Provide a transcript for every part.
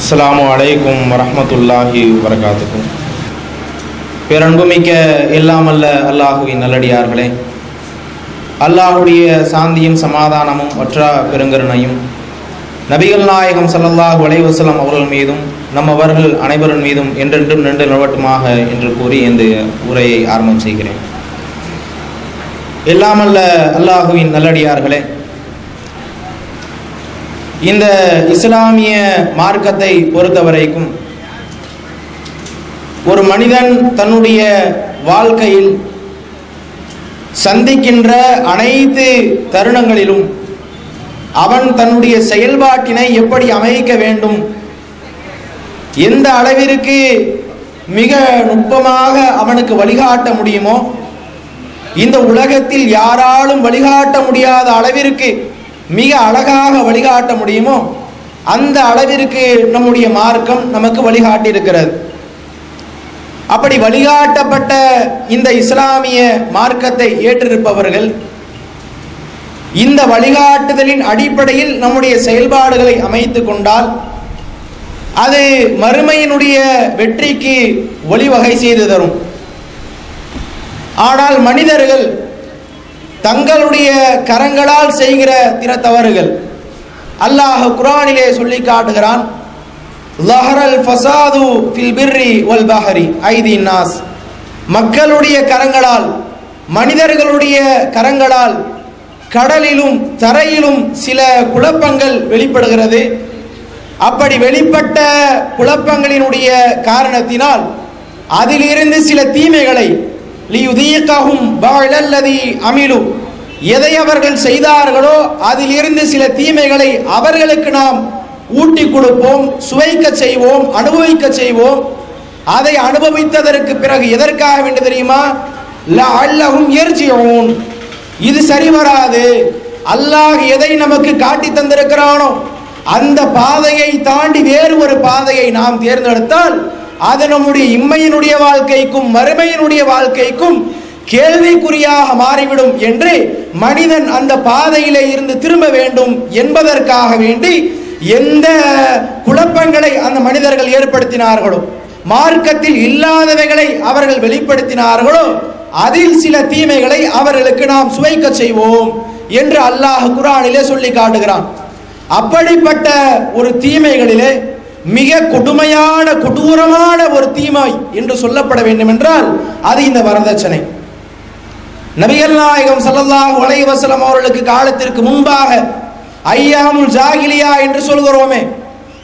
அஸ்ஸலாமு அலைக்கும் வரமத்துல்லாஹி வரகாத்துக்கும் பேரன்புமிக்க எல்லாமல்ல அல்லாஹுவின் நல்லடியார்களே அல்லாஹுடைய சாந்தியும் சமாதானமும் வற்றா பெருங்கருணையும் நபிகள் நாயகம் ஸல்லல்லாஹு வலைவசலம் அவர்கள் மீதும் நம்மவர்கள் அனைவரின் மீதும் என்றென்றும் நின்று நிலவட்டுமாக என்று கூறி இந்த உரையை ஆரம்பம் செய்கிறேன். எல்லாமல்ல அல்லாஹுவின் நல்லடியார்களே இந்த இஸ்லாமிய மார்க்கத்தை பொறுத்தவரைக்கும் ஒரு மனிதன் தன்னுடைய வாழ்க்கையில் சந்திக்கின்ற அனைத்து தருணங்களிலும் அவன் தன்னுடைய செயல்பாட்டினை எப்படி அமைக்க வேண்டும்? எந்த அளவிற்கு மிக நுட்பமாக அவனுக்கு வழிகாட்ட முடியுமோ? இந்த உலகத்தில் யாராலும் வழிகாட்ட முடியாத அளவிற்கு மிக அழகாக வழிகாட்ட முடியுமோ? அந்த அளவிற்கு நம்முடைய மார்க்கம் நமக்கு வழிகாட்டி இருக்கிறது அப்படி வழிகாட்டப்பட்ட இந்த இஸ்லாமிய மார்க்கத்தை ஏற்றிருப்பவர்கள் இந்த வழிகாட்டுதலின் அடிப்படையில் நம்முடைய செயல்பாடுகளை அமைத்து கொண்டால் அது மறுமையினுடைய வெற்றிக்கு வழிவகை செய்து தரும். ஆனால் மனிதர்கள் தங்களுடைய கரங்களால் செய்கிற திற தவறுகள். அல்லாஹ் குரானிலே சொல்லி காட்டுகிறான் லஹரல் ஃபசாது ஃபில் பிர்ரி வல் பஹரி ஐதி நாஸ் மக்களுடைய கரங்களால் மனிதர்களுடைய கரங்களால் கடலிலும் தரையிலும் சில குழப்பங்கள் வெளிப்படுகிறது. அப்படி வெளிப்பட்ட குழப்பங்களினுடைய காரணத்தினால் அதிலிருந்து சில தீமைகளை லியுதீகவும் பாழல்லதி அமிலு. எதை அவர்கள் செய்தார்களோ அதில் இருந்து சில தீமைகளை அவர்களுக்கு நாம் ஊட்டி கொடுப்போம் சுவைக்க செய்வோம் அனுபவிக்க செய்வோம். அதை அனுபவித்ததற்கு பிறகு எதற்காக வேண்டும் தெரியுமா? அல்லஹும் எர்ஜியோன் இது சரி வராது. அல்லாஹ் எதை நமக்கு காட்டி தந்திருக்கிறானோ அந்த பாதையை தாண்டி வேறு ஒரு பாதையை நாம் தேர்ந்தெடுத்தால் அது நம்முடைய இம்மையினுடைய வாழ்க்கைக்கும் மறுமையினுடைய வாழ்க்கைக்கும் கேள்விக்குறியாக மாறிவிடும் என்று மனிதன் அந்த பாதையிலே இருந்து திரும்ப வேண்டும் என்பதற்காக வேண்டி எந்த குழப்பங்களை அந்த மனிதர்கள் ஏற்படுத்தினார்களோ மார்க்கத்தில் இல்லாதவைகளை அவர்கள் வெளிப்படுத்தினார்களோ அதில் சில தீமைகளை அவர்களுக்கு நாம் சுவைக்க செய்வோம் என்று அல்லாஹ் குரானிலே சொல்லி காட்டுகிறான். அப்படிப்பட்ட ஒரு தீமைகளிலே மிக கொடுமையான கொடூரமான ஒரு தீமை என்று சொல்லப்பட வேண்டும் என்றால் அது இந்த வரதட்சணை. நபிகள் நாயகம் சல்லல்லாஹ் வலைவசலம் அவர்களுக்கு காலத்திற்கு முன்பாக ஐயாமுல் ஜாகிலியா என்று சொல்கிறோமே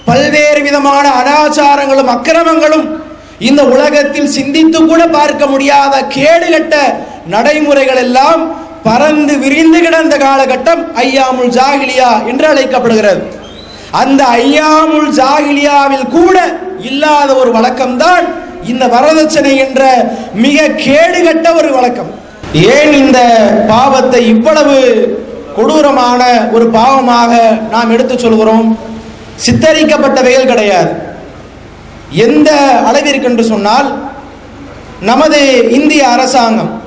பல்வேறு விதமான அனாச்சாரங்களும் அக்கிரமங்களும் இந்த உலகத்தில் சிந்தித்து கூட பார்க்க முடியாத கேடுகட்ட நடைமுறைகள் எல்லாம் பறந்து விரிந்து கிடந்த காலகட்டம் ஐயாமுல் ஜாகிலியா என்று அழைக்கப்படுகிறது. அந்த ஐயாமுல் ஜாகிலியாவில் கூட இல்லாத ஒரு வழக்கம்தான் இந்த வரதட்சணை என்ற மிக கேடுகட்ட ஒரு வழக்கம். ஏன் இந்த பாவத்தை இவ்வளவு கொடூரமான ஒரு பாவமாக நாம் எடுத்து சொல்கிறோம்? சித்தரிக்கப்பட்டவைகள் கிடையாது. எந்த அளவிற்கு என்று சொன்னால் நமது இந்திய அரசாங்கம்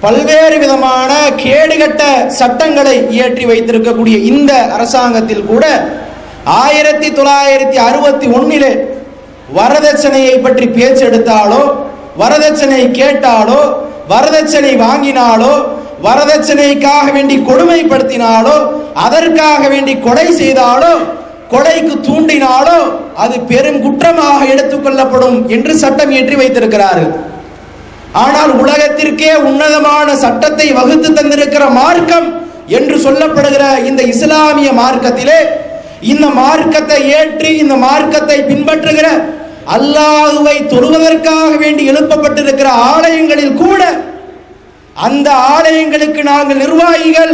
பல்வேறு விதமான கேடுகட்ட சட்டங்களை இயற்றி வைத்திருக்கக்கூடிய இந்த அரசாங்கத்தில் கூட ஆயிரத்தி தொள்ளாயிரத்தி அறுபத்தி ஒன்னிலே வரதட்சணையை பற்றி பேச்சு எடுத்தாலோ வரதட்சணை கேட்டாலோ வரதட்சணை வாங்கினாலோ வரதட்சணைக்காக வேண்டி கொடுமைப்படுத்தினாலோ அதற்காக வேண்டி கொலை செய்தாலோ கொலைக்கு தூண்டினாலோ அது பெரும் குற்றமாக எடுத்துக்கொள்ளப்படும் என்று சட்டம் இயற்றி வைத்திருக்கிறார்கள். ஆனால் உலகத்திற்கே உன்னதமான சட்டத்தை வகுத்து தந்திருக்கிற மார்க்கம் என்று சொல்லப்படுகிற இந்த இஸ்லாமிய மார்க்கத்திலே இந்த மார்க்கத்தை ஏற்றி இந்த மார்க்கத்தை பின்பற்றுகிற அல்லாஹுவை தொழுவதற்காக வேண்டி எழுப்பப்பட்டிருக்கிற ஆலயங்களில் கூட அந்த ஆலயங்களுக்கு நாங்கள் நிர்வாகிகள்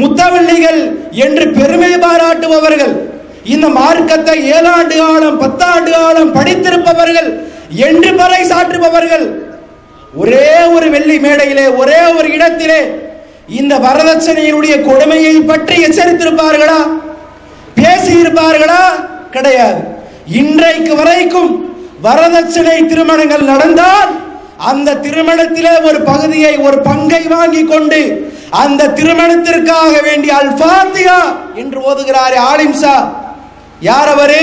முத்தவள்ளிகள் என்று பெருமை பாராட்டுபவர்கள். இந்த மார்க்கத்தை ஏழாண்டு காலம் பத்தாண்டு காலம் படித்திருப்பவர்கள் என்று பறை சாற்றுபவர்கள். ஒரே ஒரு வெள்ளி மேடையிலே ஒரே ஒரு இடத்திலே இந்த வரதட்சணையினுடைய கொடுமையை பற்றி எச்சரித்திருப்பார்களா? பேசியிருப்பார்களா? கிடையாது. இன்றைக்கு வரைக்கும் வரதட்சணை திருமணங்கள் நடந்தால் அந்த திருமணத்திலே ஒரு பகுதியை ஒரு பங்கை வாங்கி கொண்டு அந்த திருமணத்திற்காக வேண்டிய அல்பாத்தியா என்று ஓதுகிறார் ஆலிம்சா. யார் அவரு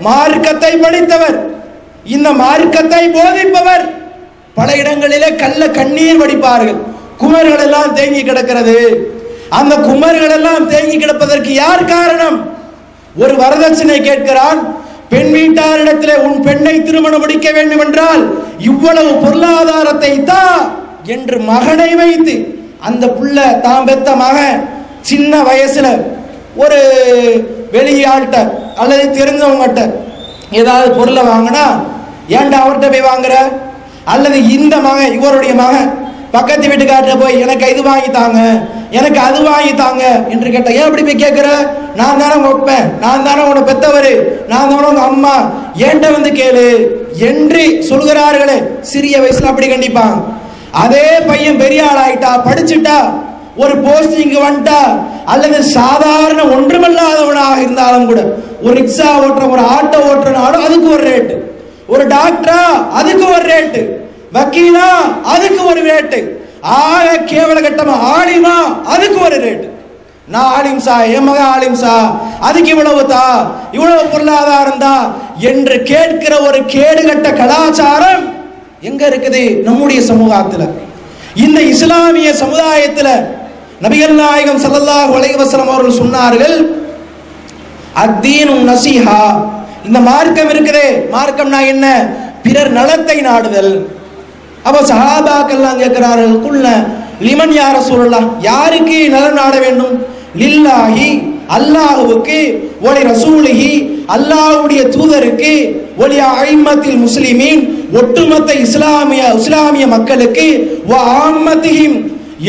மார்க்கத்தை படித்தவர். இந்த மார்க்கத்தை போதிப்பவர். பல இடங்களிலே கள்ள கண்ணீர் வடிப்பார்கள். குமர்கள் எல்லாம் தேங்கி கிடக்கிறது. அந்த குமர்கள் எல்லாம் தேங்கி கிடப்பதற்கு யார் காரணம்? ஒரு வரதட்சணை கேட்கிறான் பெண் வீட்டாரிடத்திலே உன் பெண்ணை திருமணம் முடிக்க வேண்டும் என்றால் இவ்வளவு பொருளாதாரத்தை தா என்று மகனை வைத்து அந்த புள்ள தாம் பெத்த மகன் சின்ன வயசுல ஒரு வெளியாள்கிட்ட அல்லது தெரிஞ்சவங்ககிட்ட ஏதாவது பொருளை வாங்கினா ஏன்டா அவர்கிட்ட போய் வாங்குற? அல்லது இந்த மகன் இவருடைய மகன் பக்கத்து வீட்டுக்கார்ட்ட போய் எனக்கு இது வாங்கி தாங்க எனக்கு அது வாங்கி தாங்க என்று கேட்ட ஏன் அப்படி போய் கேட்கிற நான் தானே வைப்பேன் நான் தானே உன பெத்தவர். நான் தானே உங்க அம்மா. ஏன்ட்ட வந்து கேளு. என்று சொல்கிறார்களே சிறிய வயசுல அப்படி கண்டிப்பான். அதே பையன் பெரிய ஆள் ஆயிட்டா படிச்சுட்டா ஒரு போஸ்டிங் வந்துட்டா அல்லது சாதாரண ஒன்றுமல்லாதவனாக இருந்தாலும் கூட ஒரு ரிக்ஷா ஓட்டுற ஒரு ஆட்டோ ஓட்டுறனாலும் அதுக்கு ஒரு ரேட்டு ஒரு டாக்டரா அதுக்கு ஒரு ரேட்டு வக்கீலா அதுக்கு ஒரு ரேட்டு ஆக கேவல கட்டமா ஆலிமா அதுக்கு ஒரு ரேட் நான் ஆலிம்சா என் மக ஆலிம்சா அதுக்கு இவ்வளவு தா இவ்வளவு பொருளாதாரம் தா என்று கேட்கிற ஒரு கேடுகட்ட கலாச்சாரம் எங்க இருக்குது? நம்முடைய சமூகத்தில். இந்த இஸ்லாமிய சமுதாயத்தில் நபிகள் நாயகம் ஸல்லல்லாஹு அலைஹி அவர்கள் சொன்னார்கள் அத்தீனும் நசீஹா. இந்த மார்க்கம் இருக்குதே. மார்க்கம்னா என்ன? பிறர் நலத்தை நாடுதல். அப்ப சஹாபாக்கெல்லாம் கேட்கிறார்கள் குள்ள லிமன் யார சொல்லலாம் யாருக்கு நலன் நாட வேண்டும்? லில்லாஹி அல்லாஹுவுக்கு ஒளி ரசூலிஹி அல்லாஹுடைய தூதருக்கு ஒளி ஐமத்தில் முஸ்லிமின் ஒட்டுமொத்த இஸ்லாமிய இஸ்லாமிய மக்களுக்கு வ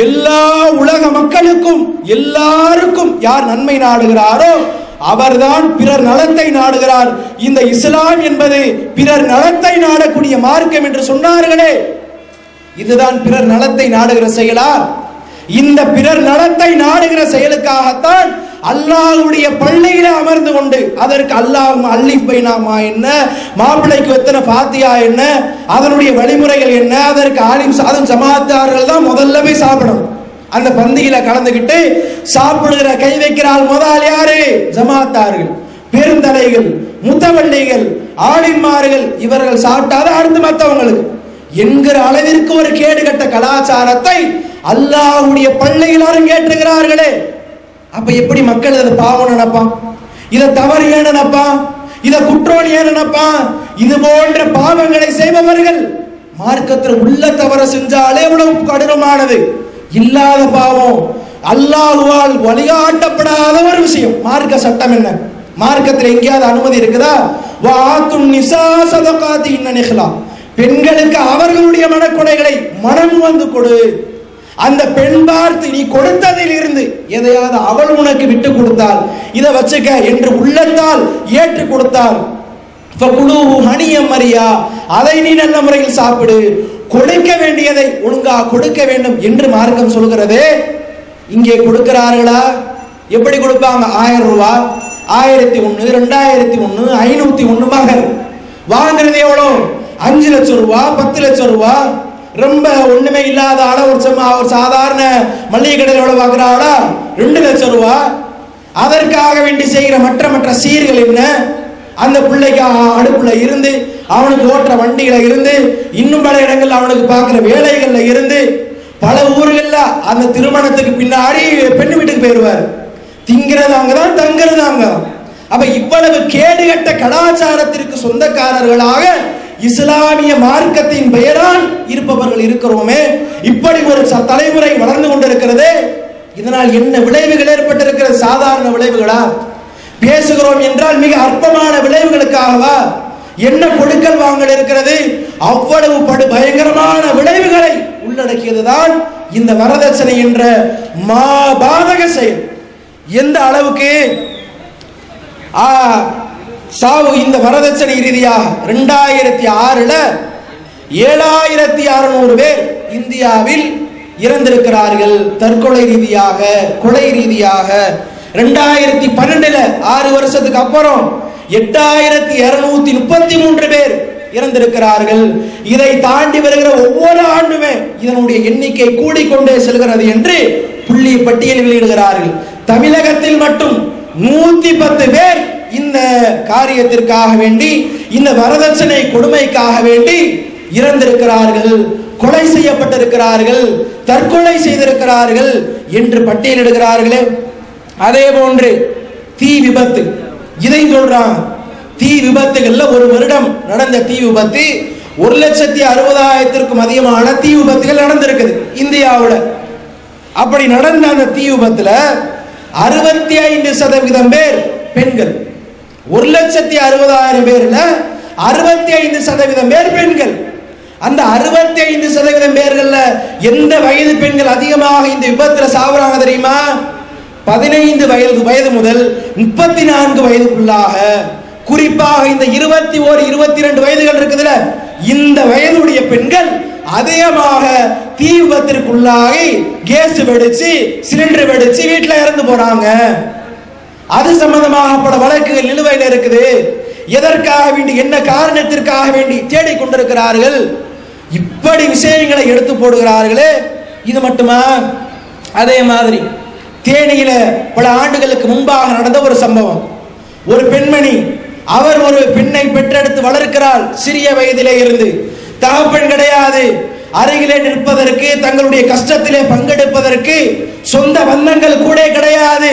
எல்லா உலக மக்களுக்கும் எல்லாருக்கும் யார் நன்மை நாடுகிறாரோ அவர்தான் பிறர் நலத்தை நாடுகிறார். இந்த இஸ்லாம் என்பது பிறர் நலத்தை நாடக்கூடிய மார்க்கம் என்று சொன்னார்களே. இதுதான் பிறர் நலத்தை நாடுகிற செயலா? இந்த பிறர் நலத்தை நாடுகிற செயலுக்காகத்தான் அல்லாஹ்வுடைய பள்ளியில அமர்ந்து கொண்டு அதற்கு அல்லாஹ் அல்லிஃப் பைனாமா என்ன? மாப்பிள்ளைக்கு எத்தனை பாத்தியா என்ன? அதனுடைய வழிமுறைகள் என்ன? அதற்கு ஆலிம் சாதம் ஜமாத்தார்கள் தான் முதல்ல போய் சாப்பிடணும். அந்த பந்தியில கலந்துக்கிட்டு சாப்பிடுகிற கை வைக்கிறாள் முதல் யாரு? ஜமாத்தார்கள். பெருந்தலைகள் முத்தவள்ளிகள் ஆளிமார்கள் இவர்கள் சாப்பிட்டாதான் அடுத்து மற்றவங்களுக்கு. என்கிற அளவிற்கு ஒரு கேடுகட்ட கலாச்சாரத்தை அல்லாஹ்வுடைய பள்ளியில் கேட்டிருக்கிறார்களே அப்ப எப்படி மக்கள் அதை பாவம் நினைப்பான்? இதை தவறு ஏன் நினைப்பான்? இதை குற்றம் ஏன் நினைப்பான்? இது போன்ற பாவங்களை செய்பவர்கள் மார்க்கத்தில் உள்ள தவற செஞ்சாலே எவ்வளவு கடினமானது. இல்லாத பாவம். அல்லாஹுவால் வழிகாட்டப்படாத ஒரு விஷயம். மார்க்க சட்டம் என்ன? மார்க்கத்தில் எங்கேயாவது அனுமதி இருக்குதா? வாத்தும் நிசா சதகாதி இன்ன நிகழா பெண்களுக்கு அவர்களுடைய மனக்கொடைகளை மனம் வந்து கொடு. அந்த பெண் பார்த்து நீ கொடுத்ததில் இருந்து எதையாவது அவள் உனக்கு விட்டு கொடுத்தால் இதை வச்சுக்க என்று உள்ளத்தால் ஏற்று கொடுத்தால் ஹனியம் மரியா அதை நீ நல்ல முறையில் சாப்பிடு. கொடுக்க வேண்டியதை ஒழுங்கா கொடுக்க வேண்டும் என்று மார்க்கம் சொல்கிறது. இங்கே கொடுக்கிறார்களா? எப்படி கொடுப்பாங்க? ஆயிரம் ரூபாய் ஆயிரத்தி ஒன்று ரெண்டாயிரத்தி ஒன்று ஐநூத்தி ஒன்று மகள் வாங்குறது எவ்வளோ? அஞ்சு லட்சம் ரூபா பத்து லட்சம் ரூபா ரொம்ப ஒண்ணுமே இல்லாத ஆள ஒரு சும்மா ஒரு சாதாரண மளிகை கடையில் எவ்வளவு வாங்குறாளா ரெண்டு லட்சம் ரூபா. அதற்காக வேண்டி செய்கிற மற்ற மற்ற சீர்கள் என்ன அந்த பிள்ளைக்கு அடுப்புல இருந்து அவனுக்கு ஓட்டுற வண்டியில இருந்து இன்னும் பல இடங்கள்ல அவனுக்கு பார்க்குற வேலைகள்ல இருந்து பல ஊர்கள்ல அந்த திருமணத்துக்கு பின்னாடி பெண்ணு வீட்டுக்கு போயிருவார் திங்கிறது அங்கதான் தங்குறது அங்க. அப்ப இவ்வளவு கேடுகட்ட கலாச்சாரத்திற்கு சொந்தக்காரர்களாக இஸ்லாமிய மார்க்கத்தின் பெயரால் இருப்பவர்கள் இருக்கிறோமே இப்படி ஒரு ச- தலைமுறை வளர்ந்து கொண்டிருக்கிறதே. இதனால் என்ன விளைவுகள் ஏற்பட்டிருக்கிறது? சாதாரண விளைவுகளா? பேசுகிறோம் என்றால் மிக அற்பமான விளைவுகளுக்காகவா? என்ன கொடுக்கல் வாங்கல் இருக்கிறது? அவ்வளவு படு பயங்கரமான விளைவுகளை உள்ளடக்கியதுதான் இந்த வரதட்சணை என்ற மாபாதக செயல். எந்த அளவுக்கு? ஆ, சாவு இந்த வரதட்சணை ரீதியாக ரெண்டாயிரத்தி ஆறுல ஏழாயிரத்தி அறுநூறு பேர் இந்தியாவில் இறந்திருக்கிறார்கள். தற்கொலை ரீதியாக கொலை ரீதியாக. ரெண்டாயிரத்தி பன்னெண்டுல ஆறு வருஷத்துக்கு அப்புறம் எட்டாயிரத்தி இருநூத்தி முப்பத்தி மூன்று பேர் இறந்திருக்கிறார்கள். இதை தாண்டி வருகிற ஒவ்வொரு ஆண்டுமே இதனுடைய எண்ணிக்கை கூடிக்கொண்டே செல்கிறது என்று புள்ளி பட்டியல் வெளியிடுகிறார்கள். தமிழகத்தில் மட்டும் நூத்தி பத்து பேர் இந்த காரியத்திற்காக வேண்டி இந்த வரதட்சணை கொடுமைக்காக வேண்டி இறந்திருக்கிறார்கள் கொலை செய்யப்பட்டிருக்கிறார்கள் தற்கொலை செய்திருக்கிறார்கள் என்று பட்டியலிடுகிறார்களே. அதே போன்று தீ விபத்து இதை சொல்றாங்க தீ விபத்துகள்ல ஒரு வருடம் நடந்த தீ விபத்து ஒரு லட்சத்தி அறுபதாயிரத்திற்கும் அதிகமான தீ விபத்துகள் நடந்திருக்குது இந்தியாவில். அப்படி நடந்த அந்த தீ விபத்துல அறுபத்தி ஐந்து சதவீதம் பேர் பெண்கள். ஒரு லட்சத்தி அறுபதாயிரம் பேர்ல அறுபத்தி ஐந்து சதவீதம் பேர் பெண்கள். அந்த அறுபத்தி ஐந்து சதவீதம் பேர்கள்ல எந்த வயது பெண்கள் அதிகமாக இந்த விபத்துல சாவுறாங்க தெரியுமா? பதினைந்து வயது வயது முதல் முப்பத்தி நான்கு வயதுக்குள்ளாக குறிப்பாக இந்த இருபத்தி ஓரு இருபத்தி ரெண்டு வயதுகள் இருக்குதுல இந்த வயதுடைய பெண்கள் அதிகமாக தீ விபத்திற்குள்ளாகி கேஸ் வெடிச்சு சிலிண்டர் வெடிச்சு வீட்டுல இறந்து போறாங்க. அது சம்பந்தமாக பல வழக்குகள் நிலுவையில் இருக்குது. எதற்காக வேண்டி என்ன காரணத்திற்காக வேண்டி தேடிக் கொண்டிருக்கிறார்கள்? இப்படி விஷயங்களை எடுத்து போடுகிறார்களே இது மட்டுமா? அதே மாதிரி தேனியில பல ஆண்டுகளுக்கு முன்பாக நடந்த ஒரு சம்பவம். ஒரு பெண்மணி அவர் ஒரு பெண்ணை பெற்றெடுத்து வளர்க்கிறாள் சிறிய வயதிலே இருந்து. தகப்பன் கிடையாது. அருகிலே நிற்பதற்கு தங்களுடைய கஷ்டத்திலே பங்கெடுப்பதற்கு சொந்த பந்தங்கள் கூட கிடையாது.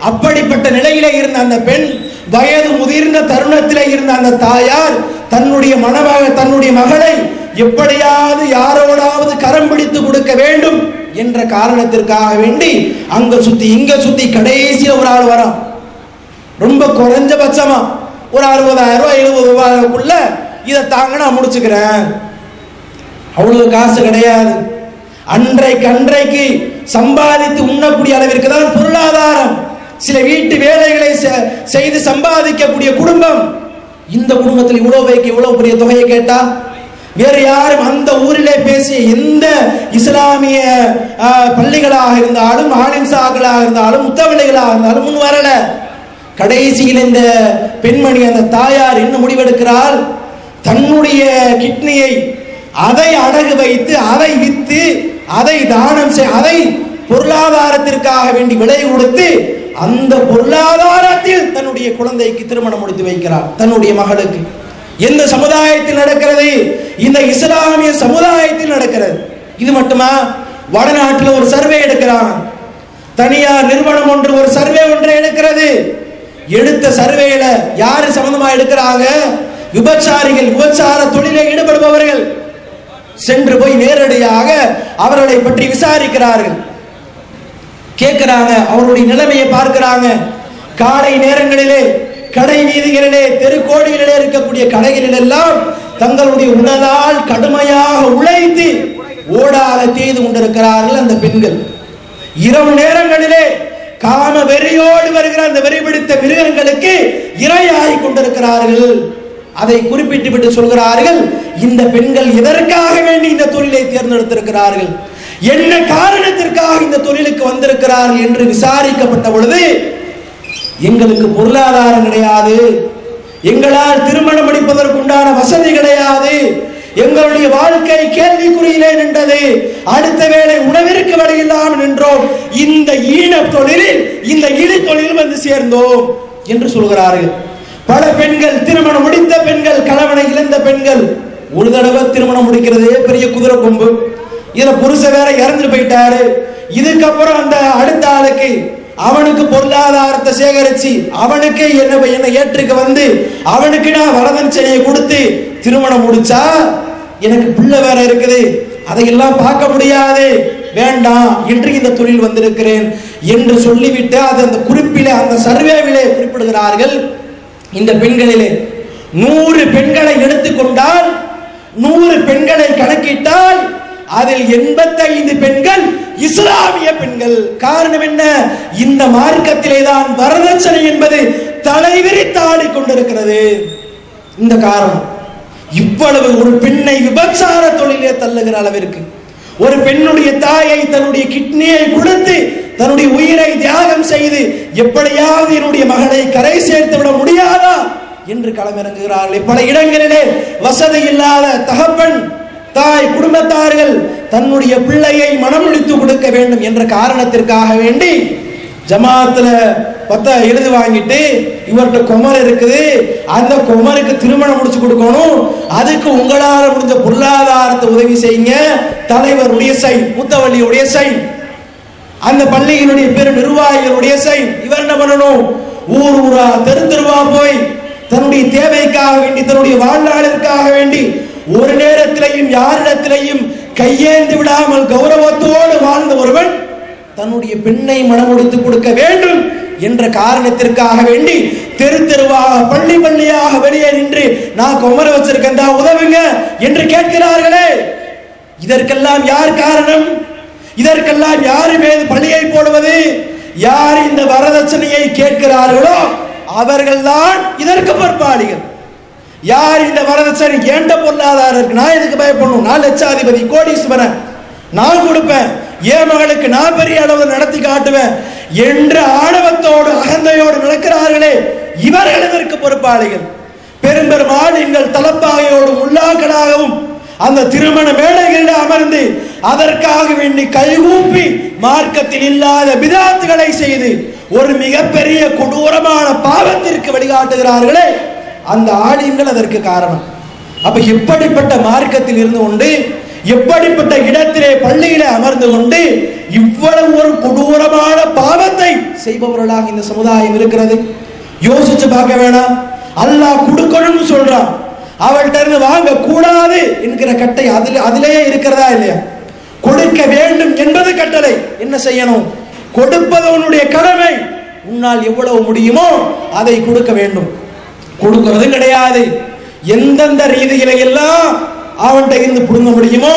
அப்படிப்பட்ட நிலையிலே இருந்த அந்த பெண் வயது முதிர்ந்த தருணத்திலே இருந்த அந்த தாயார் தன்னுடைய மனமாக தன்னுடைய மகளை எப்படியாவது யாரோடாவது கரம் பிடித்து கொடுக்க வேண்டும் என்ற காரணத்திற்காக வேண்டி அங்க சுத்தி இங்க சுத்தி கடைசியில ஒரு ஆள் வரான். ரொம்ப குறைஞ்சபட்சமா ஒரு அறுபதாயிரம் ரூபாய் எழுபது ரூபாய்க்குள்ள இதை தாங்க நான் முடிச்சுக்கிறேன். அவ்வளவு காசு கிடையாது. அன்றைக்கு அன்றைக்கு சம்பாதித்து உண்ணக்கூடிய அளவிற்கு தான் பொருளாதாரம். சில வீட்டு வேலைகளை செ- செய்து சம்பாதிக்கக்கூடிய குடும்பம். இந்த குடும்பத்தில் இவ்வளவு வைக்க இவ்வளவு பெரிய தொகையை கேட்டா வேறு யாரும் அந்த ஊரிலே பேசிய எந்த இஸ்லாமிய பள்ளிகளாக இருந்தாலும் ஆலிம்சாக்களாக இருந்தாலும் முத்தவள்ளிகளாக இருந்தாலும் முன் வரல. கடைசியில் இந்த பெண்மணி அந்த தாயார் என்ன முடிவெடுக்கிறாள்? தன்னுடைய கிட்னியை அதை அடகு வைத்து அதை வித்து அதை தானம் செய் அதை பொருளாதாரத்திற்காக வேண்டி விலை கொடுத்து அந்த பொருளாதாரத்தில் தன்னுடைய குழந்தைக்கு திருமணம் முடித்து வைக்கிறார் தன்னுடைய மகளுக்கு. எந்த சமுதாயத்தில் நடக்கிறது? இந்த இஸ்லாமிய சமுதாயத்தில் நடக்கிறது. இது மட்டுமா? வடநாட்டில் ஒரு சர்வே எடுக்கிறாங்க தனியார் நிறுவனம் ஒன்று ஒரு சர்வே ஒன்றை எடுக்கிறது. எடுத்த சர்வேல யாரு சம்பந்தமா எடுக்கிறாங்க? விபச்சாரிகள் விபச்சார தொழிலில் ஈடுபடுபவர்கள். சென்று போய் நேரடியாக அவர்களை பற்றி விசாரிக்கிறார்கள். கேட்கிறாங்க அவருடைய நிலைமையை பார்க்கிறாங்க. காலை நேரங்களிலே கடை வீதிகளிலே தெருக்கோடிகளிலே இருக்கக்கூடிய கடைகளில் எல்லாம் தங்களுடைய உடலால் கடுமையாக உழைத்து ஓடாத செய்து கொண்டிருக்கிறார்கள் அந்த பெண்கள். இரவு நேரங்களிலே காம வெறியோடு வருகிற அந்த வெறிபிடித்த மிருகங்களுக்கு இரையாகி கொண்டிருக்கிறார்கள். அதை குறிப்பிட்டு விட்டு சொல்கிறார்கள் இந்த பெண்கள் எதற்காக வேண்டி இந்த தொழிலை தேர்ந்தெடுத்திருக்கிறார்கள்? என்ன காரணத்திற்காக இந்த தொழிலுக்கு வந்திருக்கிறார்கள் என்று விசாரிக்கப்பட்ட பொழுது எங்களுக்கு பொருளாதாரம் கிடையாது எங்களால் திருமணம் முடிப்பதற்குண்டான வசதி கிடையாது எங்களுடைய வாழ்க்கை கேள்விக்குறியிலே நின்றது அடுத்த வேளை உணவிற்கு வழியில்லாமல் நின்றோம் இந்த ஈன தொழிலில் இந்த இழி தொழிலில் வந்து சேர்ந்தோம் என்று சொல்கிறார்கள். பல பெண்கள் திருமணம் முடித்த பெண்கள் கணவனை இழந்த பெண்கள் ஒரு தடவை திருமணம் முடிக்கிறதே பெரிய குதிரை கொம்பு. இதுல புருஷ வேற இறந்து போயிட்டாரு. இதுக்கப்புறம் அந்த அடுத்த ஆளுக்கு அவனுக்கு பொருளாதாரத்தை சேகரிச்சு அவனுக்கு என்ன என்ன ஏற்றுக்க வந்து அவனுக்கு நான் வரதட்சணையை கொடுத்து திருமணம் முடிச்சா எனக்கு பிள்ளை வேற இருக்குது. அதையெல்லாம் பார்க்க முடியாது. வேண்டாம் என்று இந்த தொழில் வந்திருக்கிறேன் என்று சொல்லிவிட்டு அது அந்த குறிப்பிலே அந்த சர்வேவிலே குறிப்பிடுகிறார்கள். இந்த பெண்களிலே நூறு பெண்களை எடுத்துக்கொண்டால் நூறு பெண்களை கணக்கிட்டால் அதில் எண்பத்தைந்து பெண்கள் இஸ்லாமிய பெண்கள். காரணம் என்ன? இந்த மார்க்கத்திலே தான் வரதட்சணை என்பது தலைவிரித்து ஆடிக்கொண்டிருக்கிறது இந்த காரணம். இவ்வளவு ஒரு பெண்ணை விபச்சார தொழிலே தள்ளுகிற அளவிற்கு ஒரு பெண்ணுடைய தாயை தன்னுடைய கிட்னியை கொடுத்து தன்னுடைய உயிரை தியாகம் செய்து எப்படியாவது என்னுடைய மகளை கரை சேர்த்து விட முடியாதா? என்று களமிறங்குகிறார்கள். பல இடங்களிலே வசதி இல்லாத தகப்பன் தாய் குடும்பத்தார்கள் தன்னுடைய பிள்ளையை மனம் முடித்து கொடுக்க வேண்டும் என்ற காரணத்திற்காக வேண்டி ஜமாத்துல பத்த எழுதி வாங்கிட்டு இவர்கிட்ட குமர் இருக்குது. அந்த குமருக்கு திருமணம் முடிச்சு கொடுக்கணும். அதுக்கு உங்களால் முடிஞ்ச பொருளாதாரத்தை உதவி செய்யுங்க. தலைவருடைய சை முத்தவள்ளியுடைய சை அந்த பள்ளியினுடைய பெரு நிர்வாகிகளுடைய சை இவர் என்ன பண்ணணும்? ஊர் ஊரா தெரு தெருவா போய் தன்னுடைய தேவைக்காக வேண்டி தன்னுடைய வாழ்நாளிற்காக வேண்டி ஒரு நேரத்திலையும் யாரிடத்திலையும் கையேந்து விடாமல் கௌரவத்தோடு வாழ்ந்த ஒருவன் தன்னுடைய பெண்ணை மனமுடித்து கொடுக்க வேண்டும் என்ற காரணத்திற்காக வேண்டி தெரு தெருவாக பள்ளி பள்ளியாக வெளியே நின்று நான் குமர வச்சிருக்கேன் தான் உதவுங்க என்று கேட்கிறார்களே. இதற்கெல்லாம் யார் காரணம்? இதற்கெல்லாம் யாரு மீது பள்ளியை போடுவது? யார் இந்த வரதட்சணையை கேட்கிறார்களோ அவர்கள்தான் இதற்கு பொறுப்பாளிகள் யார் இந்த வரதட்சணை ஏண்ட பொருளாதாரம் இருக்கு? நான் எதுக்கு பயப்படணும்? நான் லட்சாதிபதி கோடீஸ்வரன் நான் கொடுப்பேன். என் மகளுக்கு நான் பெரிய அளவு நடத்தி காட்டுவேன் என்ற ஆணவத்தோடு அகந்தையோடு நடக்கிறார்களே. இவர்கள் இதற்கு பொறுப்பாளிகள்? பெரும்பெருமாள் எங்கள் தலப்பாகையோடு உள்ளாக்களாகவும் அந்த திருமண மேடைகளில் அமர்ந்து அதற்காக வேண்டி கைகூப்பி மார்க்கத்தில் இல்லாத விதாத்துகளை செய்து ஒரு மிகப்பெரிய கொடூரமான பாவத்திற்கு வழிகாட்டுகிறார்களே. அந்த ஆலயங்கள் அதற்கு காரணம். அப்ப எப்படிப்பட்ட மார்க்கத்தில் இருந்து கொண்டு எப்படிப்பட்ட இடத்திலே பள்ளியிலே அமர்ந்து கொண்டு இவ்வளவு ஒரு கொடூரமான பாவத்தை செய்பவர்களாக இந்த சமுதாயம் இருக்கிறது? யோசிச்சு பார்க்க வேணாம். அல்லாஹ் கொடுக்கணும்னு சொல்றான். அவள்கிட்ட இருந்து வாங்க கூடாது என்கிற கட்டை அதில் அதிலேயே இருக்கிறதா இல்லையா? கொடுக்க வேண்டும் என்பது கட்டளை. என்ன செய்யணும்? கொடுப்பது உன்னுடைய கடமை. உன்னால் எவ்வளவு முடியுமோ அதை கொடுக்க வேண்டும். கொடுக்கறதும் கிடையாது. எந்தெந்த ரீதியில எல்லாம் அவன்கிட்ட இருந்து புடுங்க முடியுமோ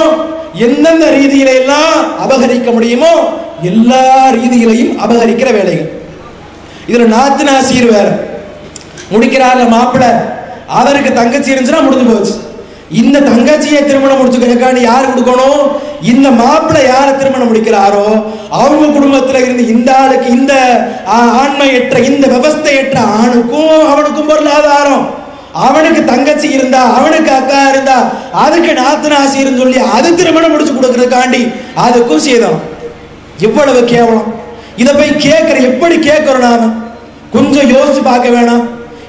எந்தெந்த ரீதியில எல்லாம் அபகரிக்க முடியுமோ எல்லா ரீதியிலையும் அபகரிக்கிற வேலைகள். இதுல நாத்து நாசீர் வேற. முடிக்கிறாங்க மாப்பிள்ள அவருக்கு தங்கச்சி இருந்துச்சுன்னா முடிஞ்சு போச்சு. இந்த தங்கச்சியை திருமணம் முடிச்சுக்கிறதுக்காண்டி யார் கொடுக்கணும்? இந்த மாப்பிள்ளை யார திருமணம் முடிக்கிறாரோ அவங்க குடும்பத்துல இருந்து இந்த ஆளுக்கு இந்த ஆ- ஆண்மையற்ற இந்த விவஸ்தையற்ற ஆணுக்கும் அவனுக்கும் பொருளாதாரம் அவனுக்கு தங்கச்சி இருந்தா அவனுக்கு அக்கா இருந்தா அதுக்கு நாத்தனாசின்னு சொல்லி அது திருமணம் முடிச்சு கொடுக்கறதுக்காண்டி அதுக்கும் சேதம். எவ்வளவு கேவலம். இதை போய் கேட்கிற எப்படி கேட்கிறோம் நாம? கொஞ்சம் யோசிச்சு பார்க்க வேணாம்.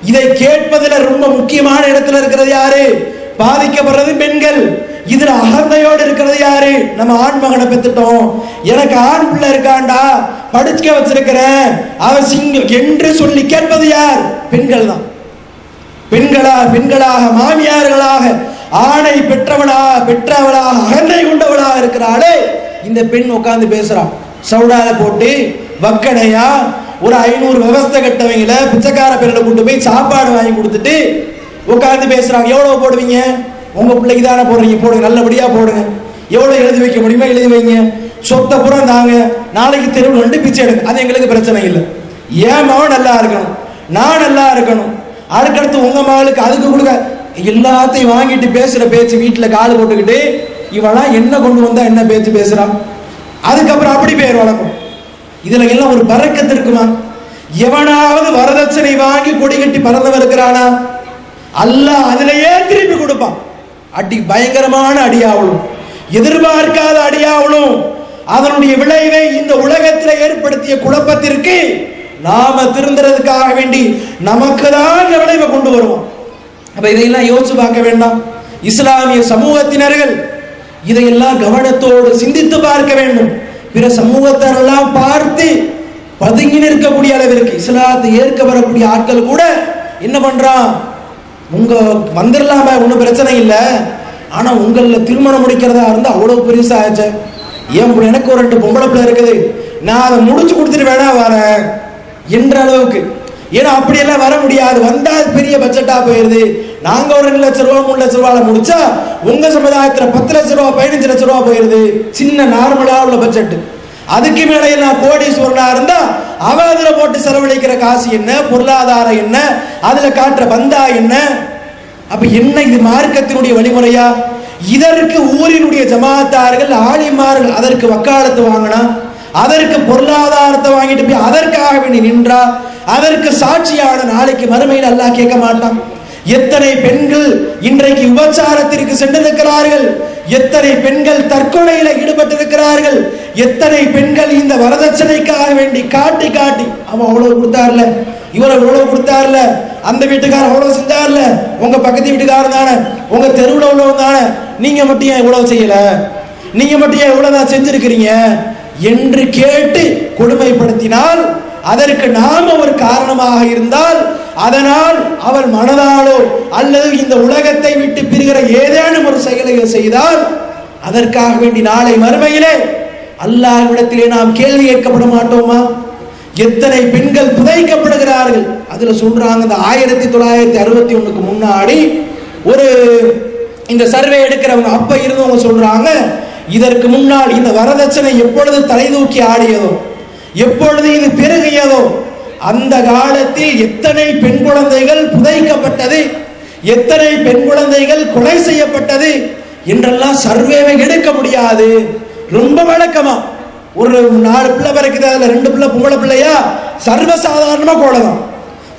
இதை கேட்பதுல ரொம்ப முக்கியமான இடத்துல இருக்கிறது யாரு? பாதிக்கப்படுறது பெண்கள். இதுல அகந்தையோடு இருக்கிறது யாரு? நம்ம ஆண் மகனை பெத்துட்டோம் எனக்கு ஆண் பிள்ளை இருக்காண்டா? படிச்சுக்க வச்சிருக்கிறேன். அவன் சிங்கம் என்று சொல்லி கேட்பது யார்? பெண்கள் தான். பெண்களா பெண்களாக மாமியார்களாக ஆணை பெற்றவளா பெற்றவளாக அகந்தை கொண்டவளாக இருக்கிறாளே. இந்த பெண் உட்காந்து பேசுறான் சவுடால போட்டு வக்கடையா ஒரு ஐநூறு விவசாய கட்டவங்கள பிச்சைக்கார பெண்களை கொண்டு போய் சாப்பாடு வாங்கி கொடுத்துட்டு உட்கார்ந்து பேசுறாங்க. எவ்வளவு போடுவீங்க? உங்க பிள்ளைக்கு தானே போடுறீங்க. போடுங்க நல்லபடியா போடுங்க. எவ்வளவு எழுதி வைக்க முடியுமோ எழுதி வைங்க. சொத்தை புறம் தாங்க நாளைக்கு தெருவில் ரெண்டு பிச்சை எடுங்க. அது எங்களுக்கு பிரச்சனை இல்லை. ஏன் மகன் நல்லா இருக்கணும். நான் நல்லா இருக்கணும். அதுக்கடுத்து உங்க மகளுக்கு அதுக்கு கொடுக்க எல்லாத்தையும் வாங்கிட்டு பேசுற பேச்சு வீட்டில் கால் போட்டுக்கிட்டு இவெல்லாம் என்ன கொண்டு வந்தா என்ன பேச்சு பேசுறான் அதுக்கப்புறம் அப்படி பேர் வழக்கம் இதுல எல்லாம் ஒரு பறக்கத்து இருக்குமா? எவனாவது வரதட்சணை வாங்கி கொடி கட்டி பறந்தவன் இருக்கிறானா அல்லாஹ் அதிலேயே திருப்பி கொடுப்பான். அடி பயங்கரமான அடியாவளும். எதிர்பார்க்காத அடியாவளும். அதனுடைய விளைவை இந்த உலகத்தில் ஏற்படுத்திய குழப்பத்திற்கு நாம திருந்துறதுக்காக வேண்டி நமக்கு தான் இந்த விளைவை கொண்டு வருவோம். அப்ப இதையெல்லாம் யோசிச்சு பார்க்க வேண்டாம். இஸ்லாமிய சமூகத்தினர்கள் இதையெல்லாம் கவனத்தோடு சிந்தித்து பார்க்க வேண்டும். பிற சமூகத்தாரெல்லாம் பார்த்து பதுங்கி நிற்கக்கூடிய அளவிற்கு இஸ்லாத்தை ஏற்க வரக்கூடிய ஆட்கள் கூட என்ன பண்றான்? உங்க வந்துடலாம ஒன்றும் பிரச்சனை இல்லை. ஆனால் உங்களில் திருமணம் முடிக்கிறதா இருந்தால் அவ்வளோ பெருசாக ஆச்சு. ஏன் எனக்கு ஒரு ரெண்டு பொம்பளை பிள்ளை இருக்குது. நான் அதை முடிச்சு கொடுத்துட்டு வேணா வரேன் என்ற அளவுக்கு. ஏன்னா அப்படியெல்லாம் வர முடியாது. வந்தால் அது பெரிய பட்ஜெட்டா போயிருது. நாங்க ஒரு ரெண்டு லட்ச ரூபா மூணு லட்சம் ரூபால முடிச்சா உங்க சமுதாயத்துல பத்து லட்ச ரூபா பதினஞ்சு லட்ச ரூபா போயிருது. சின்ன நார்மலா உள்ள பட்ஜெட் அதுக்கு மேலே எல்லாம் கோடீஸ்வரனா இருந்தா அவன் அதுல போட்டு செலவழிக்கிற காசு என்ன? பொருளாதாரம் என்ன? அதுல காட்டுற பந்தா என்ன? அப்ப என்ன இது மார்க்கத்தினுடைய வழிமுறையா? இதற்கு ஊரினுடைய ஜமாத்தார்கள் ஆலிமார்கள் அதற்கு வக்காலத்து வாங்கினா அதற்கு பொருளாதாரத்தை வாங்கிட்டு போய் அதற்காக வேண்டி நின்றா அதற்கு சாட்சியான நாளைக்கு மறுமையில் அல்லாஹ் கேட்க மாட்டான். எத்தனை பெண்கள் இன்றைக்கு விபச்சாரத்திற்கு சென்றிருக்கிறார்கள்? எத்தனை பெண்கள் தற்கொலையில ஈடுபட்டிருக்கிறார்கள்? எத்தனை பெண்கள் இந்த வரதட்சணைக்காக வேண்டி காட்டி காட்டி அவன் அவ்வளவு கொடுத்தார்ல? இவர் இவ்வளவு கொடுத்தார்ல? அந்த வீட்டுக்காரர் அவ்வளவு செஞ்சார்ல? உங்க பக்கத்து வீட்டுக்காரர் தானே? உங்க தெருவுல உள்ளவங்க தானே? நீங்க மட்டும் ஏன் இவ்வளவு செய்யல? நீங்க மட்டும் ஏன் இவ்வளவு தான் செஞ்சிருக்கிறீங்க? என்று கேட்டு கொடுமைப்படுத்தினால் அதற்கு நாம் ஒரு காரணமாக இருந்தால் அதனால் அவர் மனதாலோ அல்லது இந்த உலகத்தை விட்டு பிரிகிற ஏதேனும் ஒரு செயலை செய்தால் அதற்காக வேண்டி நாளை மறுமையிலே அல்லாஹ்விடத்திலே நாம் கேள்வி கேட்கப்பட மாட்டோமா? எத்தனை பெண்கள் புதைக்கப்படுகிறார்கள்? அதுல சொல்றாங்க இந்த ஆயிரத்தி தொள்ளாயிரத்தி அறுபத்தி ஒண்ணுக்கு முன்னாடி ஒரு இந்த சர்வே எடுக்கிறவங்க அப்ப இருந்தவங்க சொல்றாங்க இதற்கு முன்னால் இந்த வரதட்சணை எப்பொழுது தலை தூக்கி ஆடியதோ எப்பொழுது இது பெருகியதோ அந்த காலத்தில் எத்தனை பெண் குழந்தைகள் புதைக்கப்பட்டது எத்தனை பெண் குழந்தைகள் கொலை செய்யப்பட்டது என்றெல்லாம் சர்வேவை எடுக்க முடியாது. ரொம்ப வழக்கமா. ஒரு நாலு பிள்ளை பிறக்குது அதுல ரெண்டு பிள்ளை பொம்பளை பிள்ளையா? சர்வசாதாரணமா கொள்ளலாம்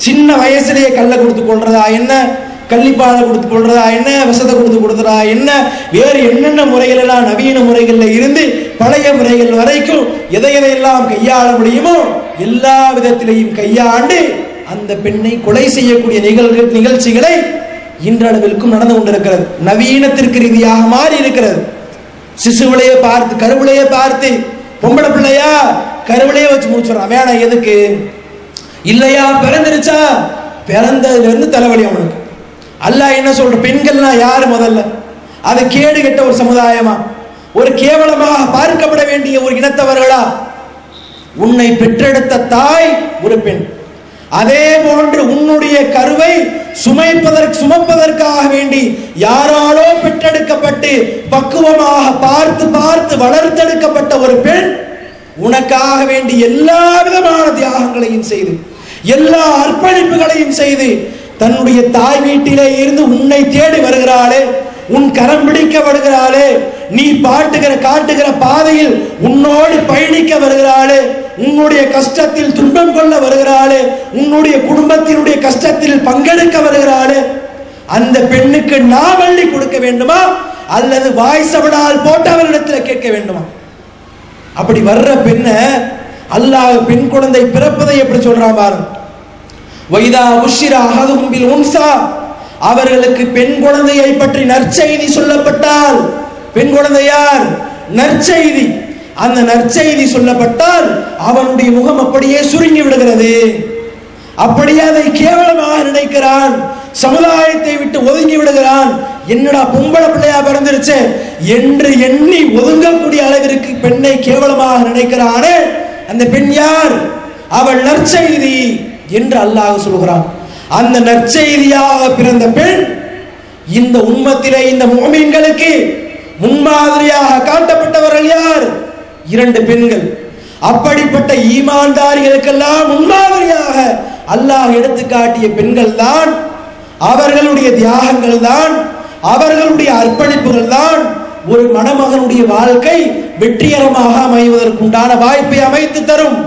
சின்ன வயசுலயே கல்லை கொடுத்து கொள்றதா என்ன? கள்ளிப்பாலை கொடுத்து கொள்றதா என்ன? விஷத்தை கொடுத்து கொடுத்துறா என்ன? வேறு என்னென்ன முறைகளெல்லாம் நவீன முறைகளில் இருந்து பழைய முறைகள் வரைக்கும் எதை எதையெல்லாம் கையாள முடியுமோ எல்லா விதத்திலையும் கையாண்டு அந்த பெண்ணை கொலை செய்யக்கூடிய நிகழ்வு நிகழ்ச்சிகளை இன்றளவிற்கும் நடந்து கொண்டிருக்கிறது. நவீனத்திற்கு ரீதியாக மாறி இருக்கிறது சிசுவிலையே பார்த்து கருவிலையே பார்த்து பொம்பளை பிள்ளையா கருவிலையே வச்சு முடிச்சிடறான் வேணாம் எதுக்கு? இல்லையா பிறந்துருச்சா? பிறந்ததுல இருந்து தலைவலி அவனுக்கு. அல்ல என்ன சொல்ற? பெண்கள்னா யாரு முதல்ல? அது கேடு கெட்ட ஒரு சமுதாயமா? ஒரு கேவலமாக பார்க்கப்பட வேண்டிய ஒரு இனத்தவர்களா? உன்னை பெற்றெடுத்த தாய் ஒரு பெண். அதே போன்று உன்னுடைய கருவை சுமைப்பதற்கு சுமப்பதற்காக வேண்டி யாராலோ பெற்றெடுக்கப்பட்டு பக்குவமாக பார்த்து பார்த்து வளர்த்தெடுக்கப்பட்ட ஒரு பெண் உனக்காக வேண்டி எல்லா விதமான தியாகங்களையும் செய்து எல்லா அர்ப்பணிப்புகளையும் செய்து தன்னுடைய தாய் வீட்டிலே இருந்து உன்னை தேடி வருகிறாளே உன் கரம் பிடிக்க வருகிறாளே நீ பாட்டுகிற காட்டுகிற பாதையில் உன்னோடு பயணிக்க வருகிறாளே உன்னுடைய கஷ்டத்தில் துன்பம் கொள்ள வருகிறாளே உன்னுடைய குடும்பத்தினுடைய கஷ்டத்தில் பங்கெடுக்க வருகிறாளே அந்த பெண்ணுக்கு நாவள்ளி கொடுக்க வேண்டுமா? அல்லது வாய் சவடால் போட்டவரிடத்தில் கேட்க வேண்டுமா? அப்படி வர்ற பெண்ணை அல்லாஹ் பெண் குழந்தை பிறப்பதை எப்படி சொல்றான் பாருங்க வைதா உஷிரா அகது கும்பில் உன்சா. அவர்களுக்கு பெண் குழந்தையை பற்றி நற்செய்தி சொல்லப்பட்டால் பெண் குழந்தை யார்? நற்செய்தி. அந்த நற்செய்தி சொல்லப்பட்டால் அவனுடைய முகம் அப்படியே சுருங்கி விடுகிறது. அப்படியே அதை கேவலமாக நினைக்கிறான். சமுதாயத்தை விட்டு ஒதுங்கி விடுகிறான். என்னடா பொம்பளை பிள்ளையா பிறந்துருச்சு? என்று எண்ணி ஒதுங்கக்கூடிய அளவிற்கு பெண்ணை கேவலமாக நினைக்கிறானே. அந்த பெண் யார்? அவள் நற்செய்தி என்று அல்லாஹ் சொல்கிறான். அந்த நற்செய்தியாக பிறந்த பெண் இந்த உண்மத்திலே இந்த முகமீன்களுக்கு முன்மாதிரியாக காட்டப்பட்டவர்கள் யார்? இரண்டு பெண்கள். அப்படிப்பட்ட ஈமான்தாரிகளுக்கெல்லாம் முன்மாதிரியாக அல்லாஹ் எடுத்து காட்டிய பெண்கள் தான் அவர்களுடைய தியாகங்கள் தான் அவர்களுடைய அர்ப்பணிப்புகள் தான் ஒரு மணமகனுடைய வாழ்க்கை வெற்றிகரமாக அமைவதற்குண்டான வாய்ப்பை அமைத்து தரும்.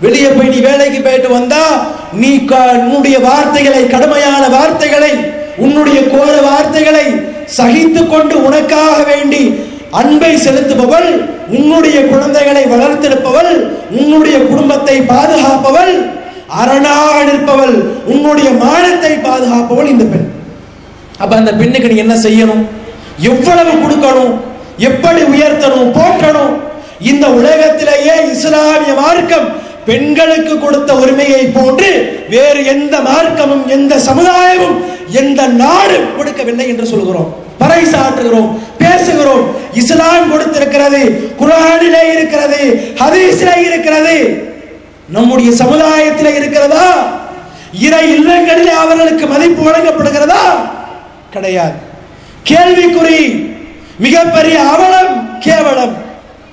வெளியே போய் நீ வேலைக்கு போயிட்டு வந்தா நீ உன்னுடைய வார்த்தைகளை கடுமையான வார்த்தைகளை உன்னுடைய கோர வார்த்தைகளை சகித்து கொண்டு உனக்காக வேண்டி அன்பை செலுத்துபவள் உன்னுடைய குழந்தைகளை வளர்த்தெடுப்பவள் உன்னுடைய குடும்பத்தை பாதுகாப்பவள் அரணாக நிற்பவள் உன்னுடைய மானத்தை பாதுகாப்பவள் இந்த பெண். அப்ப அந்த பெண்ணுக்கு நீ என்ன செய்யணும்? எவ்வளவு கொடுக்கணும்? எப்படி உயர்த்தணும்? போற்றணும் இந்த உலகத்திலேயே இஸ்லாமிய மார்க்கம் பெண்களுக்கு கொடுத்த உரிமையை போன்று வேறு எந்த மார்க்கமும் எந்த சமுதாயமும் எந்த நாடும் கொடுக்கவில்லை என்று சொல்கிறோம். பறைசாற்றுகிறோம் பேசுகிறோம். இஸ்லாம் கொடுத்திருக்கிறது குரானிலே இருக்கிறது ஹதீஸிலே இருக்கிறது. நம்முடைய சமுதாயத்தில் இருக்கிறதா? இறை இல்லங்களிலே அவர்களுக்கு மதிப்பு வழங்கப்படுகிறதா? கிடையாது. கேள்விக்குறி மிகப்பெரிய அவலம் கேவலம்.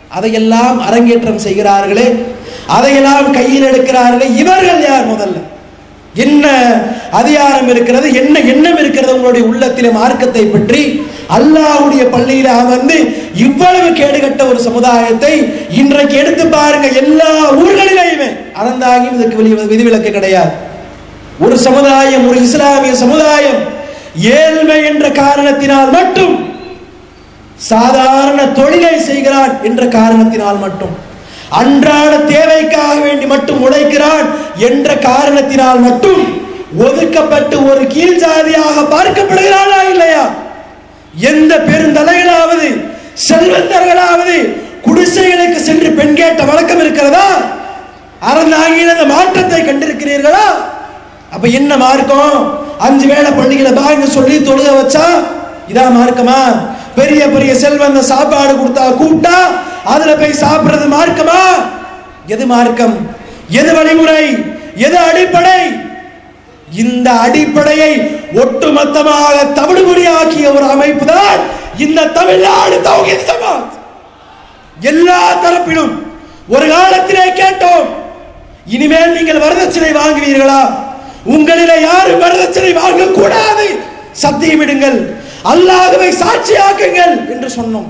அதையெல்லாம் அரங்கேற்றம் செய்கிறார்களே அதையெல்லாம் கையில் எடுக்கிறார்களே இவர்கள் யார் முதல்ல? என்ன அதிகாரம் இருக்கிறது என்ன எண்ணம் இருக்கிறது உங்களுடைய உள்ளத்திலே மார்க்கத்தை பற்றி? அல்லாஹ்வுடைய பள்ளியில அமர்ந்து இவ்வளவு கேடுகட்ட ஒரு சமுதாயத்தை இன்றைக்கு எடுத்து பாருங்க எல்லா ஊர்களிலேயுமே. அறந்தாகியும் இதற்கு வெளி- விதிவிலக்கு கிடையாது. ஒரு சமுதாயம் ஒரு இஸ்லாமிய சமுதாயம் ஏழ்மை என்ற காரணத்தினால் மட்டும் சாதாரண தொழிலை செய்கிறான் என்ற காரணத்தினால் மட்டும். அன்றாட தேவைக்காக வேண்டி மட்டும் உழைக்கிறான் என்ற காரணத்தினால் மட்டும் ஒதுக்கப்பட்டு ஒரு கீழ் ஜாதியாக பார்க்கப்படுகிறானா இல்லையா? எந்த பெருந்தலைகளாவது செல்வந்தர்களாவது குடிசைகளுக்கு சென்று பெண் கேட்ட வழக்கம் இருக்கிறதா? அறந்தாங்கின அந்த மாற்றத்தை கண்டிருக்கிறீர்களா? அப்ப என்ன மார்க்கம்? அஞ்சு வேளை பள்ளிகளை பாங்க சொல்லி தொழுக வச்சா இதான் மார்க்கமா? பெரிய பெரிய செல்வந்த சாப்பாடு கொடுத்தா கூட்டா அதுல போய் சாப்பிடுறது மார்க்கமா? எது மார்க்கம்? எது வழிமுறை? எது அடிப்படை? இந்த அடிப்படையை ஒட்டுமொத்தமாக தவிடுபடியாக்கிய ஒரு அமைப்பு தான் இந்த தமிழ்நாடு தௌஹீத் ஜமாத் எல்லா தரப்பிலும் ஒரு காலத்திலே கேட்டோம் இனிமேல் நீங்கள் வரதட்சணை வாங்குவீர்களா? உங்களிலே யாரும் வரதட்சணை வாங்க கூடாது சத்தியமிடுங்கள் அல்லாகவே சாட்சியாக்குங்கள் என்று சொன்னோம்.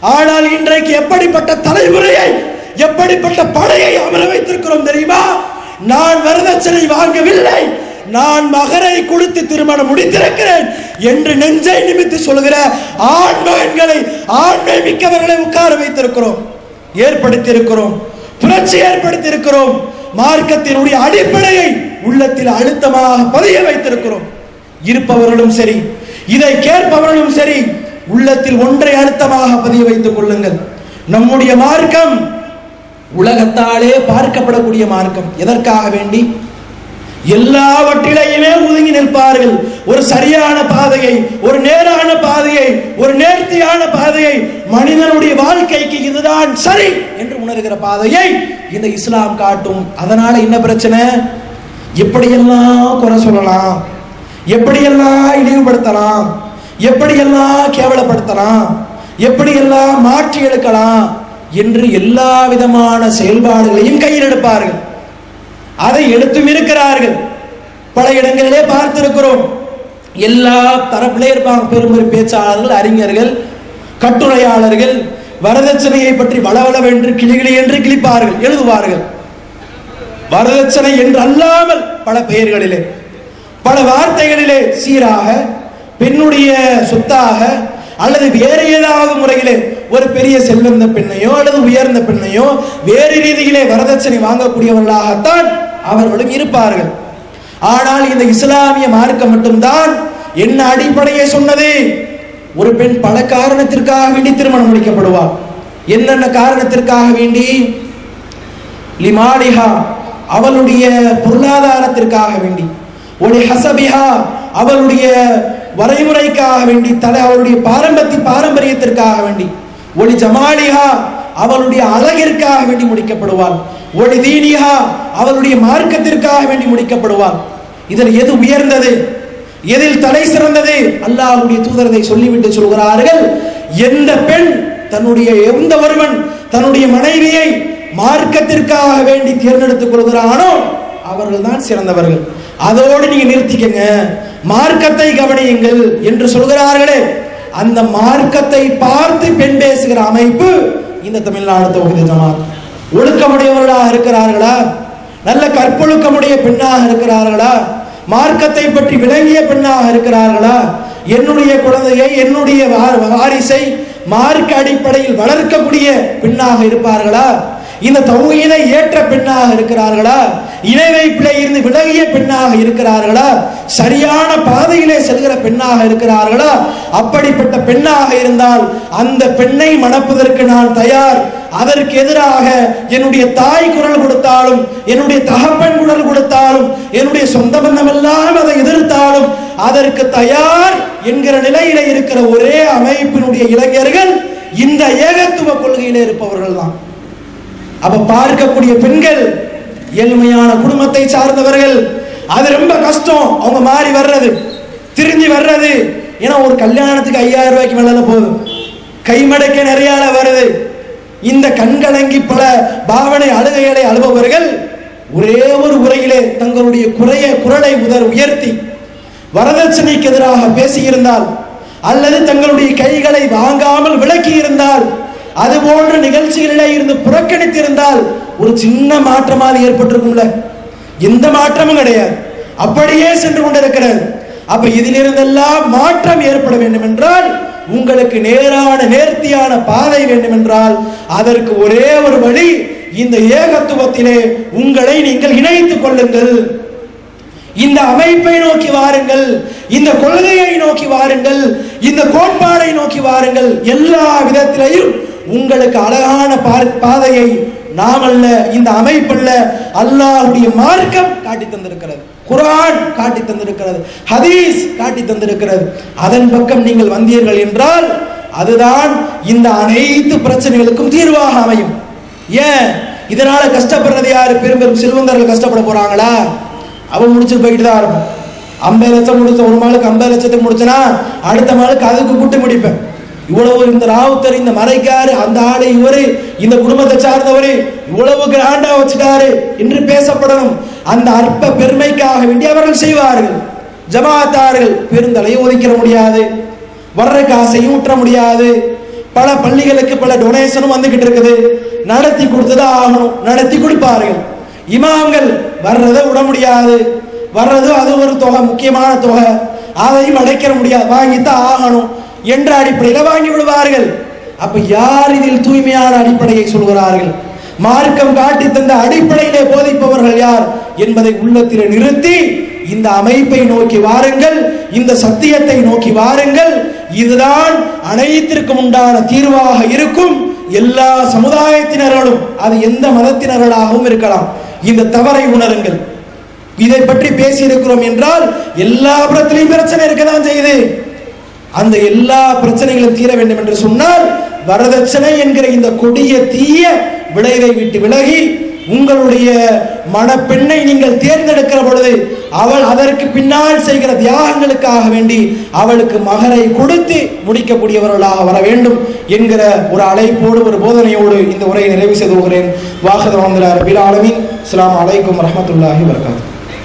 ஆனால் இன்றைக்கு எப்படிப்பட்ட தலைமுறையை எப்படிப்பட்ட படையை அமர வைத்திருக்கிறோம் தெரியுமா? நான் வரதட்சணை வாங்கவில்லை. நான் மகரை கொடுத்து திருமணம் முடித்திருக்கிறேன் என்று நெஞ்சை நிமித்து சொல்கிற ஆண் மகன்களை ஆண்மை மிக்கவர்களை உட்கார வைத்திருக்கிறோம். ஏற்படுத்தியிருக்கிறோம். புரட்சி ஏற்படுத்தியிருக்கிறோம். மார்க்கத்தினுடைய அடிப்படையை உள்ளத்தில் அழுத்தமாக பதிய வைத்திருக்கிறோம். இருப்பவர்களும் சரி இதை கேட்பவர்களும் சரி உள்ளத்தில் ஒன்றை அழுத்தமாக பதிய வைத்துக் கொள்ளுங்கள். நம்முடைய மார்க்கம் உலகத்தாலே பார்க்கப்படக்கூடிய மார்க்கம். எதற்காக வேண்டி? எல்லாவற்றிலையுமே ஒதுங்கி நிற்பார்கள். ஒரு சரியான பாதையை ஒரு நேரான பாதையை ஒரு நேர்த்தியான பாதையை மனிதனுடைய வாழ்க்கைக்கு இதுதான் சரி என்று உணர்கிற பாதையை இந்த இஸ்லாம் காட்டும். அதனால என்ன பிரச்சனை? எப்படியெல்லாம் குறை சொல்லலாம். எப்படியெல்லாம் இழிவுபடுத்தலாம்? எப்படியெல்லாம் கேவலப்படுத்தலாம்? எப்படியெல்லாம் மாற்றி எடுக்கலாம் என்று எல்லா விதமான செயல்பாடுகளையும் கையில் எடுப்பார்கள். அதை எடுத்தும் இருக்கிறார்கள். பல இடங்களிலே பார்த்திருக்கிறோம். எல்லா தரப்பிலே இருப்பாங்க. பெரும் பேச்சாளர்கள் அறிஞர்கள் கட்டுரையாளர்கள் வரதட்சணையை பற்றி வளவளவென்று கிளிகிளி என்று கிழிப்பார்கள் எழுதுவார்கள். வரதட்சணை என்று அல்லாமல் பல பெயர்களிலே. பல வார்த்தைகளிலே சீராக பெண்ணுடைய சொத்தாக அல்லது வேறு ஏதாவது முறையிலே ஒரு பெரிய செல்வந்த பெண்ணையோ அல்லது உயர்ந்த பெண்ணையோ வேறு ரீதியிலே வரதட்சணை வாங்கக்கூடியவர்களாகத்தான் அவர்களும் இருப்பார்கள். ஆனால் இந்த இஸ்லாமிய மார்க்கம் மட்டும்தான் என்ன அடிப்படையை சொன்னது? ஒரு பெண் பல காரணத்திற்காக வேண்டி திருமணம் முடிக்கப்படுவார் என்னென்ன காரணத்திற்காக வேண்டி? லிமாலிஹா அவளுடைய பொருளாதாரத்திற்காக வேண்டி. ஒளி ஹசபிஹா அவளுடைய வரைமுறைக்காக வேண்டி தலை அவளுடைய பாரம்பரிய பாரம்பரியத்திற்காக வேண்டி ஒளி ஜமாலிஹா அவளுடைய அழகிற்காக வேண்டி முடிக்கப்படுவாள். ஒளி தீனிஹா அவளுடைய மார்க்கத்திற்காக வேண்டி முடிக்கப்படுவாள். இதில் எது உயர்ந்தது? எதில் தலை சிறந்தது? அல்லாஹ்வுடைய தூதரதை சொல்லிவிட்டு சொல்கிறார்கள் எந்த பெண் தன்னுடைய எந்த ஒருவன் தன்னுடைய மனைவியை மார்க்கத்திற்காக வேண்டி தேர்ந்தெடுத்துக் கொள்கிறானோ அவர்கள் தான் சிறந்தவர்கள். அதோடு நீங்க நிறுத்திக்கங்க. மார்க்கத்தை கவனியுங்கள் என்று சொல்கிறார்களே. அந்த மார்க்கத்தை பார்த்து பெண் பேசுகிற அமைப்பு இந்த தமிழ்நாடு தொகுதி ஜமாத். ஒழுக்கமுடையவர்களாக இருக்கிறார்களா? நல்ல கற்பொழுக்கமுடைய பெண்ணாக இருக்கிறார்களா? மார்க்கத்தை பற்றி விளங்கிய பெண்ணாக இருக்கிறார்களா? என்னுடைய குழந்தையை என்னுடைய வா- வாரிசை மார்க்க அடிப்படையில் வளர்க்கக்கூடிய பெண்ணாக இருப்பார்களா? இந்த தௌஹீதை ஏற்ற பெண்ணாக இருக்கிறார்களா? இணை வைப்பிலே இருந்து விலகிய பெண்ணாக இருக்கிறார்களா? சரியான பாதையிலே செல்கிற பெண்ணாக இருக்கிறார்களா? அப்படிப்பட்ட பெண்ணாக இருந்தால் அந்த பெண்ணை மணப்பதற்கு நான் தயார். அதற்கு எதிராக என்னுடைய தாய் குரல் கொடுத்தாலும் என்னுடைய தகப்பன் குரல் கொடுத்தாலும் என்னுடைய சொந்த பந்தம் எல்லாம் அதை எதிர்த்தாலும் அதற்கு தயார் என்கிற நிலையில இருக்கிற ஒரே அமைப்பினுடைய இளைஞர்கள் இந்த ஏகத்துவ கொள்கையில இருப்பவர்கள் தான் அப்ப பார்க்கக்கூடிய பெண்கள் ஏழ்மையான குடும்பத்தை சார்ந்தவர்கள் அது ரொம்ப கஷ்டம். அவங்க மாறி வர்றது திரும்பி வர்றது. ஏன்னா ஒரு கல்யாணத்துக்கு ஐயாயிரம் ரூபாய்க்கு மேல போதும் கைமடக்க நிறைய வருது. இந்த கண்கலங்கி பல பாவனை அழுகைகளை அழுபவர்கள் ஒரே ஒரு உரையிலே தங்களுடைய குறைய குரலை உதர் உயர்த்தி வரதட்சணைக்கு எதிராக பேசியிருந்தால் அல்லது தங்களுடைய கைகளை வாங்காமல் விளக்கி இருந்தால் அது போன்ற நிகழ்ச்சிகளிலே இருந்து புறக்கணித்திருந்தால் ஒரு சின்ன மாற்றமாக ஏற்பட்டிருக்கும்ல? எந்த மாற்றமும் கிடையாது. அப்படியே சென்று கொண்டிருக்கிறது. அப்ப இதிலிருந்தெல்லாம் மாற்றம் ஏற்பட வேண்டும் என்றால் உங்களுக்கு நேரான நேர்த்தியான பாதை வேண்டும் என்றால் அதற்கு ஒரே ஒரு வழி இந்த ஏகத்துவத்திலே உங்களை நீங்கள் இணைத்துக் கொள்ளுங்கள். இந்த அமைப்பை நோக்கி வாருங்கள். இந்த கொள்கையை நோக்கி வாருங்கள். இந்த கோட்பாடை நோக்கி வாருங்கள். எல்லா விதத்திலையும் உங்களுக்கு அழகான பார்- பாதையை நாமல்ல இந்த அமைப்பல்ல அல்லாஹுடைய மார்க்கம் காட்டி தந்திருக்கிறது. குரான் காட்டி தந்திருக்கிறது. ஹதீஸ் காட்டி தந்திருக்கிறது. அதன் பக்கம் நீங்கள் வந்தீர்கள் என்றால் அதுதான் இந்த அனைத்து பிரச்சனைகளுக்கும் தீர்வாக அமையும். ஏன்? இதனால கஷ்டப்படுறது யாரு? பெரும் பெரும் செல்வந்தர்கள் கஷ்டப்பட போறாங்களா? அவன் முடிச்சுட்டு போயிட்டு தான் இருக்கும். ஐம்பது லட்சம் முடிச்ச ஒரு மாளுக்கு ஐம்பது லட்சத்துக்கு முடிச்சனா அடுத்த மாளுக்கு அதுக்கு கூட்டு முடிப்பேன். இவ்வளவு இந்த ராவுத்தர் இந்த மறைக்காரு அந்த ஆளு இவரு இந்த குடும்பத்தை சார்ந்தவரு இவ்வளவு கிராண்டா வச்சுட்டாரு என்று பேசப்படணும். அந்த அற்ப பெருமைக்காக வேண்டி அவர்கள் செய்வார்கள். ஜமாத்தார்கள் பெருந்தலையும் ஒதுக்கிட முடியாது. வர்ற காசையும் ஊற்ற முடியாது. பல பள்ளிகளுக்கு பல டொனேஷனும் வந்துகிட்டு இருக்குது. நடத்தி கொடுத்துதான் ஆகணும். நடத்தி கொடுப்பார்கள். இமாம்கள் வர்றதை விட முடியாது. வர்றது அது ஒரு தொகை முக்கியமான தொகை. அதையும் அடைக்கிற முடியாது. வாங்கித்தான் ஆகணும். என்ற அடிப்படையில் வாங்கி விடுவார்கள். அப்ப யார் இதில் தூய்மையான அடிப்படையை சொல்கிறார்கள்? மார்க்கம் காட்டி தந்த அடிப்படையிலே போதிப்பவர்கள் யார் என்பதை உள்ளத்திலே நிறுத்தி இந்த அமைப்பை நோக்கி வாருங்கள் இந்த சத்தியத்தை நோக்கி வாருங்கள். இதுதான் அனைத்திற்கும் உண்டான தீர்வாக இருக்கும் எல்லா சமுதாயத்தினர்களும் அது எந்த மதத்தினர்களாகவும் இருக்கலாம். இந்த தவறை உணருங்கள். இதை பற்றி பேசி இருக்கிறோம் என்றால் எல்லா புறத்திலையும் பிரச்சனை இருக்கதான் செய்யுது. அந்த எல்லா பிரச்சனைகளும் தீர வேண்டும் என்று சொன்னால் வரதட்சணை என்கிற இந்த கொடிய தீய விளைவை விட்டு விலகி உங்களுடைய மணப்பெண்ணை நீங்கள் தேர்ந்தெடுக்கிற பொழுது அவள் அதற்கு பின்னால் செய்கிற தியாகங்களுக்காக வேண்டி அவளுக்கு மகரை கொடுத்து முடிக்கக்கூடியவர்களாக வர வேண்டும் என்கிற ஒரு அழைப்போடு ஒரு போதனையோடு இந்த உரையை நிறைவு செய்து கொள்கிறேன். வாகத வந்திரார் பில் ஆலமின் அஸ்ஸலாமு அலைக்கும் வரஹ்மத்துல்லாஹி வரகாத்து